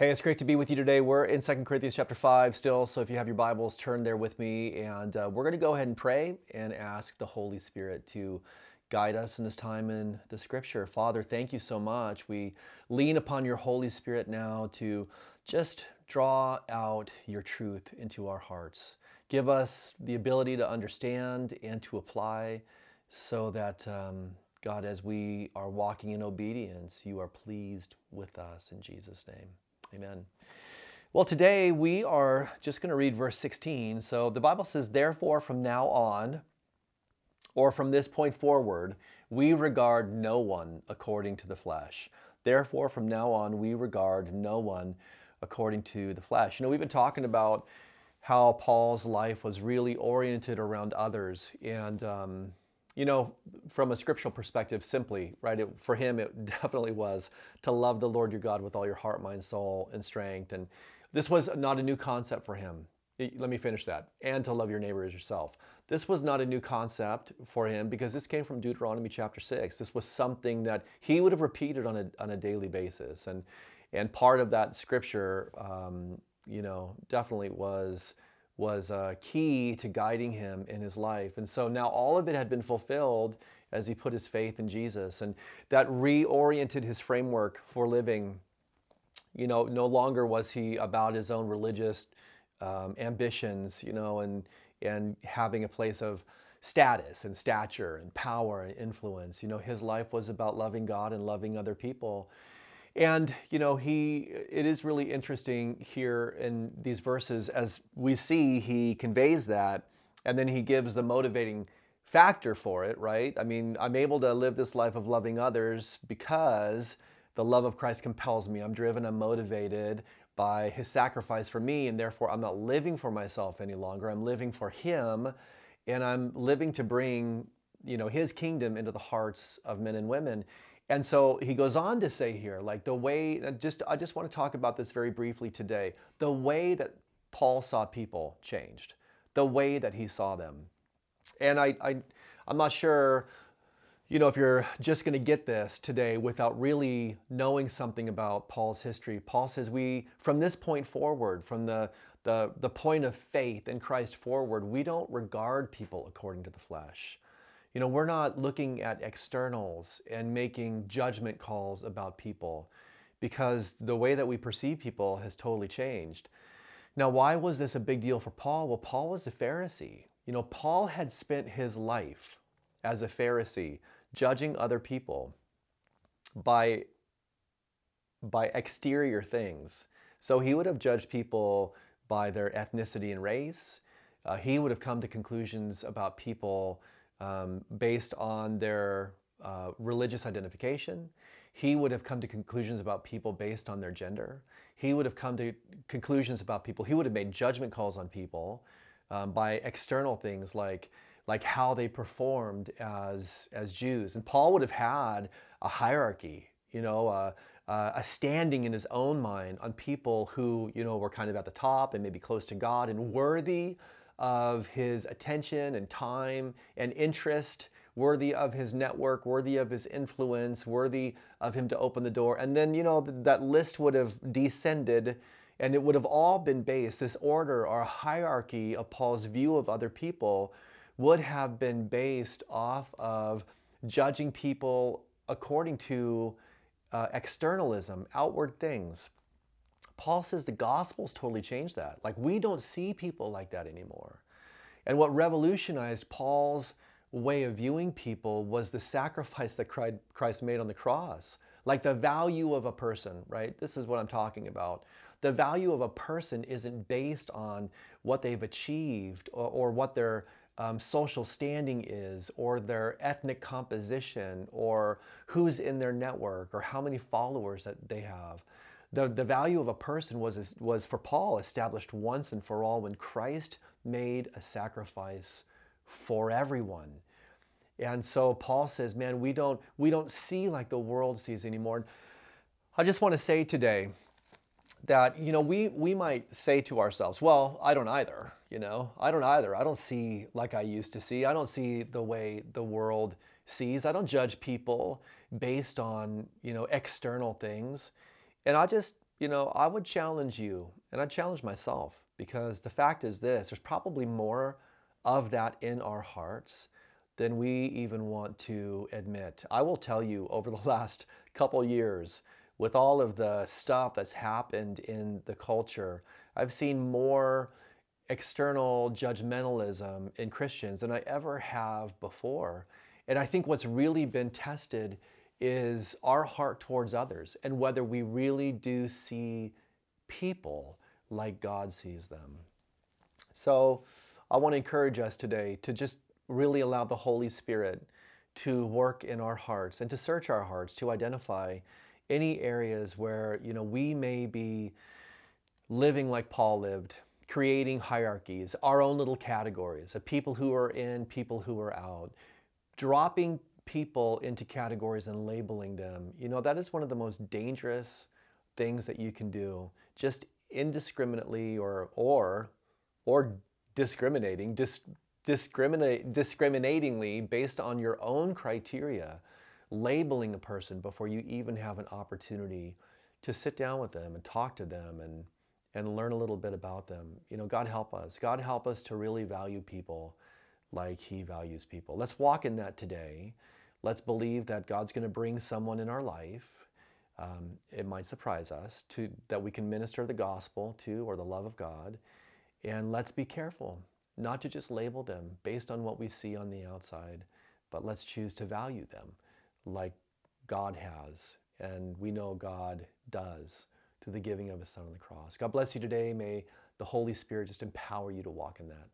Hey, it's great to be with you today. We're in 2 Corinthians chapter 5 still, so if you have your Bibles, turn there with me. And uh, we're going to go ahead and pray and ask the Holy Spirit to guide us in this time in the scripture. Father, thank you so much. We lean upon your Holy Spirit now to just draw out your truth into our hearts. Give us the ability to understand and to apply so that, um, God, as we are walking in obedience, you are pleased with us in Jesus' name. Amen. Well, today we are just going to read verse 16. So the Bible says, Therefore, from now on, or from this point forward, we regard no one according to the flesh. Therefore, from now on, we regard no one according to the flesh. You know, we've been talking about how Paul's life was really oriented around others. And, um, you know, from a scriptural perspective, simply, right, it, for him, it definitely was to love the Lord your God with all your heart, mind, soul, and strength. And this was not a new concept for him. Let me finish that. And to love your neighbor as yourself. This was not a new concept for him because this came from Deuteronomy chapter 6. This was something that he would have repeated on a, on a daily basis. And, and part of that scripture, um, you know, definitely was was uh, key to guiding him in his life. And so now all of it had been fulfilled as he put his faith in Jesus. And that reoriented his framework for living. You know, no longer was he about his own religious um, ambitions, you know, and, and having a place of status and stature and power and influence. You know, his life was about loving God and loving other people. And, you know, he, it is really interesting here in these verses as we see he conveys that and then he gives the motivating factor for it, right? I mean, I'm able to live this life of loving others because the love of Christ compels me. I'm driven, I'm motivated by his sacrifice for me, and therefore I'm not living for myself any longer. I'm living for him, and I'm living to bring, you know, his kingdom into the hearts of men and women. And so he goes on to say here, like the way, just I just want to talk about this very briefly today. The way that Paul saw people changed, the way that he saw them. And I, I I'm not sure, you know, if you're just going to get this today without really knowing something about Paul's history. Paul says we, from this point forward, from the the, the point of faith in Christ forward, we don't regard people according to the flesh. You know, we're not looking at externals and making judgment calls about people because the way that we perceive people has totally changed. Now, why was this a big deal for Paul? Well, Paul was a Pharisee. You know, Paul had spent his life as a Pharisee judging other people by by exterior things. So he would have judged people by their ethnicity and race. Uh, he would have come to conclusions about people um, based on their uh, religious identification. He would have come to conclusions about people based on their gender. He would have come to conclusions about people. He would have made judgment calls on people um, by external things like like how they performed as as Jews. And Paul would have had a hierarchy, you know, a standing in his own mind on people who you know were kind of at the top and maybe close to God and worthy of his attention and time and interest, worthy of his network, worthy of his influence, worthy of him to open the door. And then, you know, that list would have descended and it would have all been based, this order or hierarchy of Paul's view of other people would have been based off of judging people according to uh, externalism, outward things. Paul says the gospel's totally changed that. Like we don't see people like that anymore. And what revolutionized Paul's way of viewing people was the sacrifice that Christ made on the cross. Like the value of a person, right? This is what I'm talking about. The value of a person isn't based on what they've achieved or, or what their um, social standing is, or their ethnic composition, or who's in their network, or how many followers that they have. The, the value of a person was, was for Paul established once and for all when Christ made a sacrifice for everyone. And so Paul says, man, we don't, we don't see like the world sees anymore. I just want to say today that, you know, we, we might say to ourselves, well, I don't either, you know, I don't either. I don't see like I used to see. I don't see the way the world sees. I don't judge people based on, you know, external things. And I just you know, I would challenge you, and I challenge myself, because the fact is this there's probably more of that in our hearts than we even want to admit. I will tell you, over the last couple years, with all of the stuff that's happened in the culture, I've seen more external judgmentalism in Christians than I ever have before. And I think what's really been tested is our heart towards others and whether we really do see people like God sees them. So I want to encourage us today to just really allow the Holy Spirit to work in our hearts and to search our hearts to identify any areas where you know we may be living like Paul lived, creating hierarchies, our own little categories of people who are in, people who are out, dropping people into categories and labeling them. You know, that is one of the most dangerous things that you can do. Just indiscriminately or or or discriminating, dis, discriminate discriminatingly based on your own criteria, labeling a person before you even have an opportunity to sit down with them and talk to them and and learn a little bit about them. You know, God help us. God help us to really value people like He values people. Let's walk in that today. Let's believe that God's going to bring someone in our life. Um, it might surprise us to that we can minister the gospel to or the love of God. And let's be careful not to just label them based on what we see on the outside, but let's choose to value them like God has and we know God does through the giving of his son on the cross. God bless you today. May the Holy Spirit just empower you to walk in that.